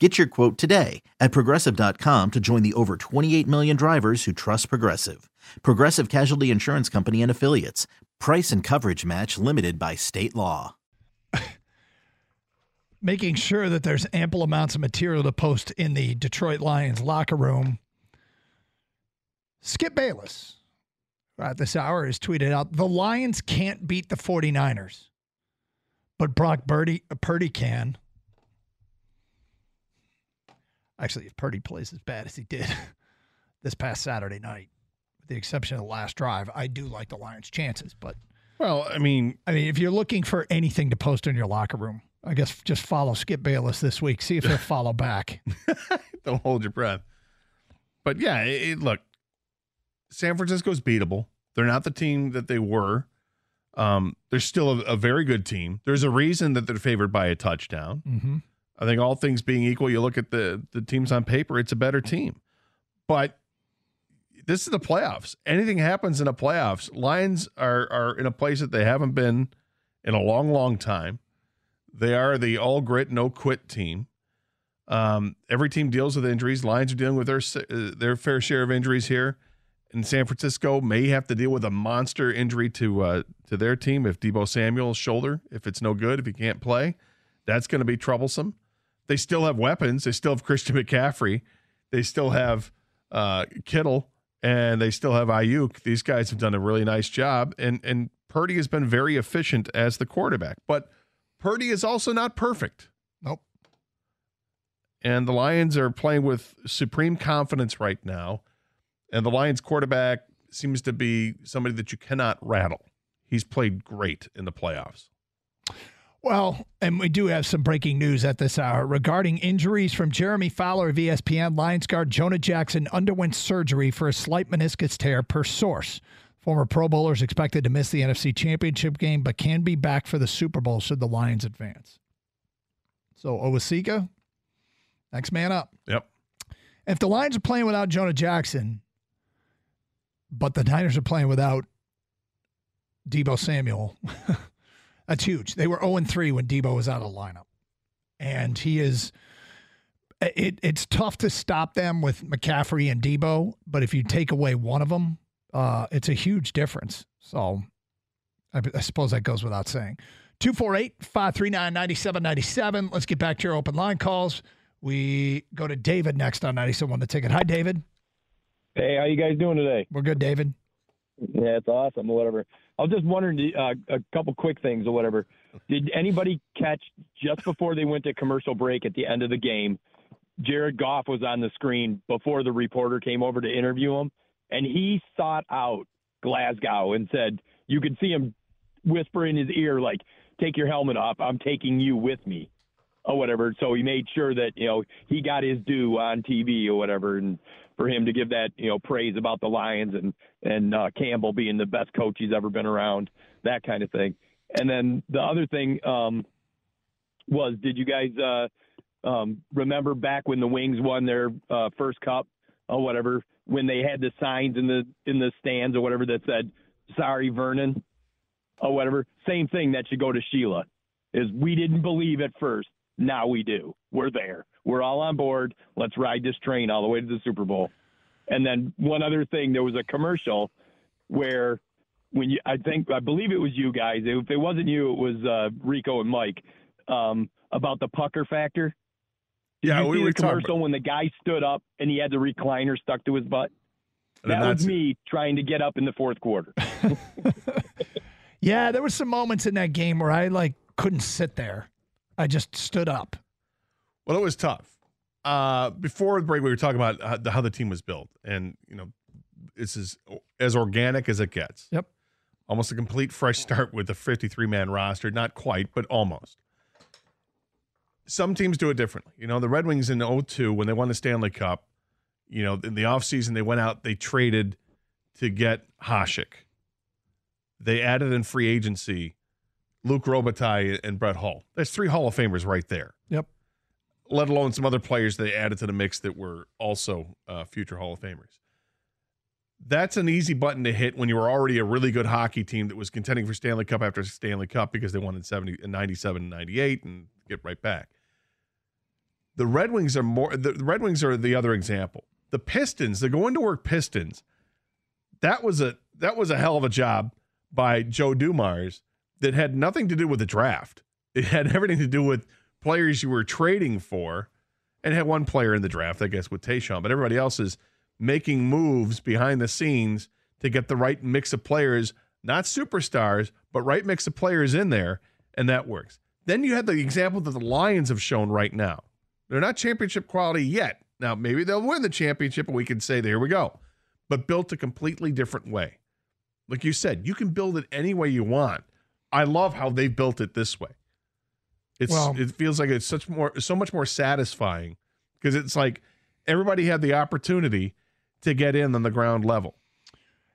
Get your quote today at progressive.com to join the over 28 million drivers who trust Progressive. Progressive Casualty Insurance Company and Affiliates. Price and coverage match limited by state law. Making sure that there's ample amounts of material to post in the Detroit Lions locker room. Skip Bayless at this hour has tweeted out the Lions can't beat the 49ers, but Brock Birdie, Purdy can. Actually, if Purdy plays as bad as he did this past Saturday night, with the exception of the last drive, I do like the Lions' chances. But well, I mean, I mean, if you're looking for anything to post in your locker room, I guess just follow Skip Bayless this week. See if he'll follow back. Don't hold your breath. But yeah, it, look, San Francisco's beatable. They're not the team that they were. Um, they're still a, a, very good team. There's a reason that they're favored by a touchdown. Mm-hmm. I think all things being equal, you look at the the teams on paper, it's a better team. But this is the playoffs. Anything happens in the playoffs. Lions are are in a place that they haven't been in a long, long time. They are the all grit, no quit team. Um, every team deals with injuries. Lions are dealing with their uh, their fair share of injuries here. And San Francisco may have to deal with a monster injury to uh, to their team if Deebo Samuel's shoulder, if it's no good, if he can't play, that's going to be troublesome they still have weapons. They still have Christian McCaffrey. They still have uh, Kittle, and they still have Aiyuk. These guys have done a really nice job, and and Purdy has been very efficient as the quarterback. But Purdy is also not perfect. Nope. And the Lions are playing with supreme confidence right now, and the Lions quarterback seems to be somebody that you cannot rattle. He's played great in the playoffs. Well, and we do have some breaking news at this hour regarding injuries from Jeremy Fowler of ESPN. Lions guard Jonah Jackson underwent surgery for a slight meniscus tear per source. Former Pro Bowler is expected to miss the NFC Championship game, but can be back for the Super Bowl should the Lions advance. So Awosika, next man up. Yep. If the Lions are playing without Jonah Jackson, but the Niners are playing without Deebo Samuel. That's huge. They were 0 3 when Deebo was out of the lineup. And he is it, it's tough to stop them with McCaffrey and Deebo, but if you take away one of them, uh, it's a huge difference. So I, I suppose that goes without saying. 248 539 9797. Let's get back to your open line calls. We go to David next on 97 the ticket. Hi, David. Hey, how you guys doing today? We're good, David. Yeah, it's awesome. Whatever. I was just wondering uh, a couple quick things or whatever. Did anybody catch just before they went to commercial break at the end of the game? Jared Goff was on the screen before the reporter came over to interview him, and he sought out Glasgow and said you could see him whisper in his ear like, "Take your helmet off. I'm taking you with me." or whatever. So he made sure that you know he got his due on TV or whatever, and for him to give that you know praise about the Lions and and uh, Campbell being the best coach he's ever been around, that kind of thing. And then the other thing um, was, did you guys uh, um, remember back when the Wings won their uh, first cup or whatever, when they had the signs in the in the stands or whatever that said "Sorry, Vernon" or whatever? Same thing that should go to Sheila. Is we didn't believe at first, now we do. We're there. We're all on board. Let's ride this train all the way to the Super Bowl. And then one other thing, there was a commercial where when you, I think, I believe it was you guys. If it wasn't you, it was uh, Rico and Mike um, about the pucker factor. Did Yeah, you we see were the talking commercial when the guy stood up and he had the recliner stuck to his butt? That was me trying to get up in the fourth quarter. Yeah, there were some moments in that game where I like couldn't sit there. I just stood up. Well, it was tough. Uh, before the break, we were talking about how the, how the team was built, and you know, this is as organic as it gets. Yep. Almost a complete fresh start with a 53 man roster. Not quite, but almost. Some teams do it differently. You know, the Red Wings in 02, when they won the Stanley Cup, you know, in the offseason, they went out, they traded to get Hasek. They added in free agency Luc Robitaille and Brett Hull. That's three Hall of Famers right there. Let alone some other players they added to the mix that were also uh, future Hall of Famers. That's an easy button to hit when you were already a really good hockey team that was contending for Stanley Cup after Stanley Cup because they won in 70 97 and 98 and get right back. The Red Wings are more the Red Wings are the other example. The Pistons, the going to work Pistons, that was a that was a hell of a job by Joe Dumars that had nothing to do with the draft. It had everything to do with players you were trading for, and had one player in the draft, I guess, with Tayshaun, but everybody else is making moves behind the scenes to get the right mix of players, not superstars, but right mix of players in there, and that works. Then you have the example that the Lions have shown right now. They're not championship quality yet. Now, maybe they'll win the championship and we can say, there we go. But built a completely different way. Like you said, you can build it any way you want. I love how they built it this way. It's Well- it feels like it's such more so much more satisfying because it's like everybody had the opportunity to get in on the ground level.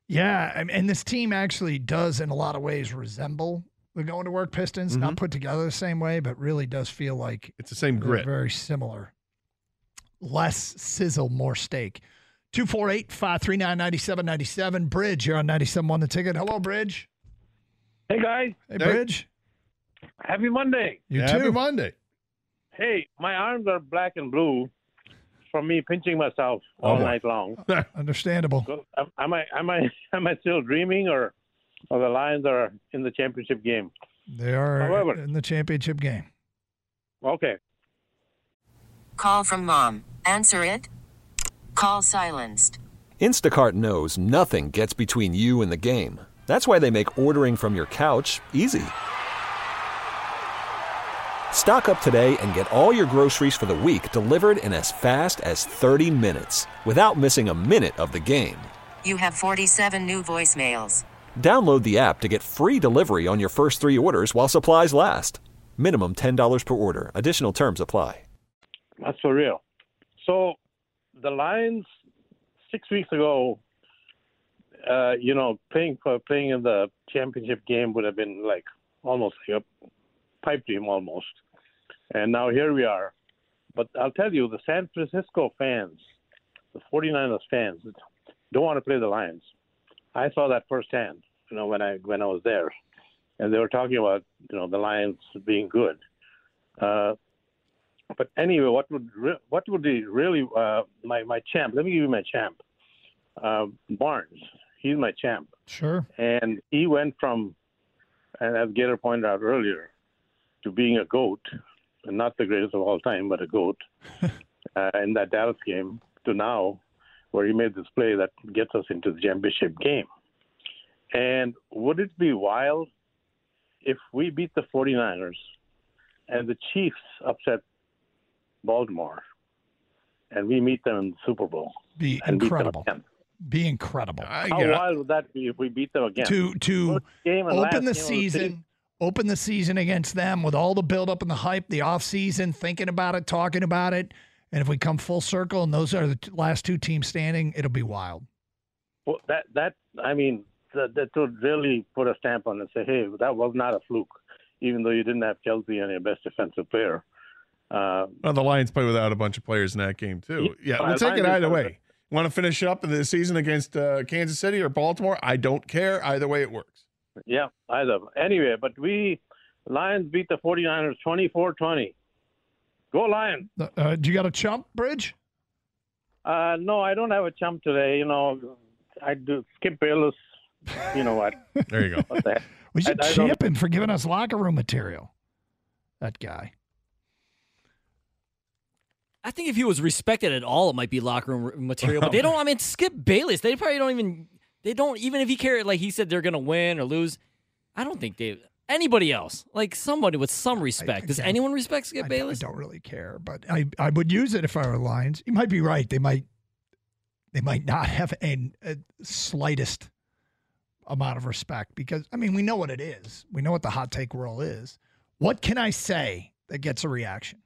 Yeah, and this team actually does, in a lot of ways, resemble the going to work Pistons. Not mm-hmm. put together the same way, but really does feel like It's the same they're grit. very similar. Less sizzle, more steak. 248 539 9797. Bridge, you're on 97 on the ticket. Hello, Bridge. Hey guys, Hey, Hey. Bridge. Happy Monday. You Happy too. Monday. Hey, my arms are black and blue from me pinching myself all boy. night long. Understandable. So, am- am I am I am I still dreaming or or the Lions are in the championship game? They are However- in the championship game. Okay. Call from mom. Answer it. Call silenced. Instacart knows nothing gets between you and the game. That's why they make ordering from your couch easy. Stock up today and get all your groceries for the week delivered in as fast as 30 minutes without missing a minute of the game. You have 47 new voicemails. Download the app to get free delivery on your first three orders while supplies last. Minimum $10 per order. Additional terms apply. That's for real. So the Lions six weeks ago, uh, you know, playing for playing in the championship game would have been like almost like a pipe dream almost. And now here we are. But I'll tell you, the San Francisco fans, the 49ers fans, don't want to play the Lions. I saw that firsthand, you know, when I when I was there, and they were talking about you know the Lions being good. Uh, but anyway, what would re- what would be really uh, my my champ? Let me give you my champ, uh, Barnes. He's my champ, Sure. and he went from, and as Gator pointed out earlier, to being a goat, not the greatest of all time, but a goat, uh, in that Dallas game, to now, where he made this play that gets us into the championship game. And would it be wild if we beat the 49ers and the Chiefs upset Baltimore and we meet them in the Super Bowl Be incredible. beat them again? Be incredible. How wild would that be if we beat them again? To to First game and last open the game of season, season. Open the season against them with all the buildup and the hype, the off season, thinking about it, talking about it, and if we come full circle and those are the last two teams standing, it'll be wild. Well, that that I mean that, that would really put a stamp on it and say, hey, that was not a fluke, even though you didn't have Kelce and your best defensive player. Uh, well, the Lions play without a bunch of players in that game too. Yeah, Yeah, we'll the take it either way. Want to finish up the season against uh, Kansas City or Baltimore? I don't care. Either way, it works. Yeah, I love either. Anyway, but we Lions beat the 49ers 24-20. Go Lions! Uh, Uh, do you got a chump bridge? Uh, no, I don't have a chump today. You know, I do Skip Bayless. You know what? There you go. What the heck? We should I don't- him for giving us locker room material. That guy. I think if he was respected at all, it might be locker room material. But they don't. I mean, Skip Bayless. They probably don't even. They don't even if he cared. Like he said, they're gonna win or lose. I don't think they. Anybody else, like somebody with some respect. Does anyone respect Skip I, I Bayless? don't really care, but I, I would use it if I were Lions. You might be right. They might they might not have a, a slightest amount of respect because I mean we know what it is. We know what the hot take world is. What can I say that gets a reaction?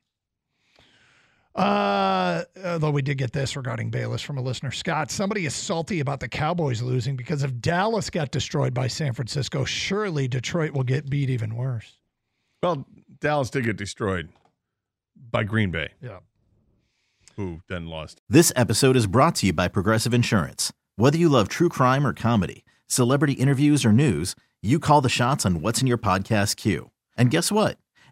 Uh, although we did get this regarding Bayless from a listener, Scott. Somebody is salty about the Cowboys losing because if Dallas got destroyed by San Francisco, surely Detroit will get beat even worse. Well, Dallas did get destroyed by Green Bay, Yeah. who then lost. This episode is brought to you by Progressive Insurance. Whether you love true crime or comedy, celebrity interviews or news, you call the shots on what's in your podcast queue. And guess what?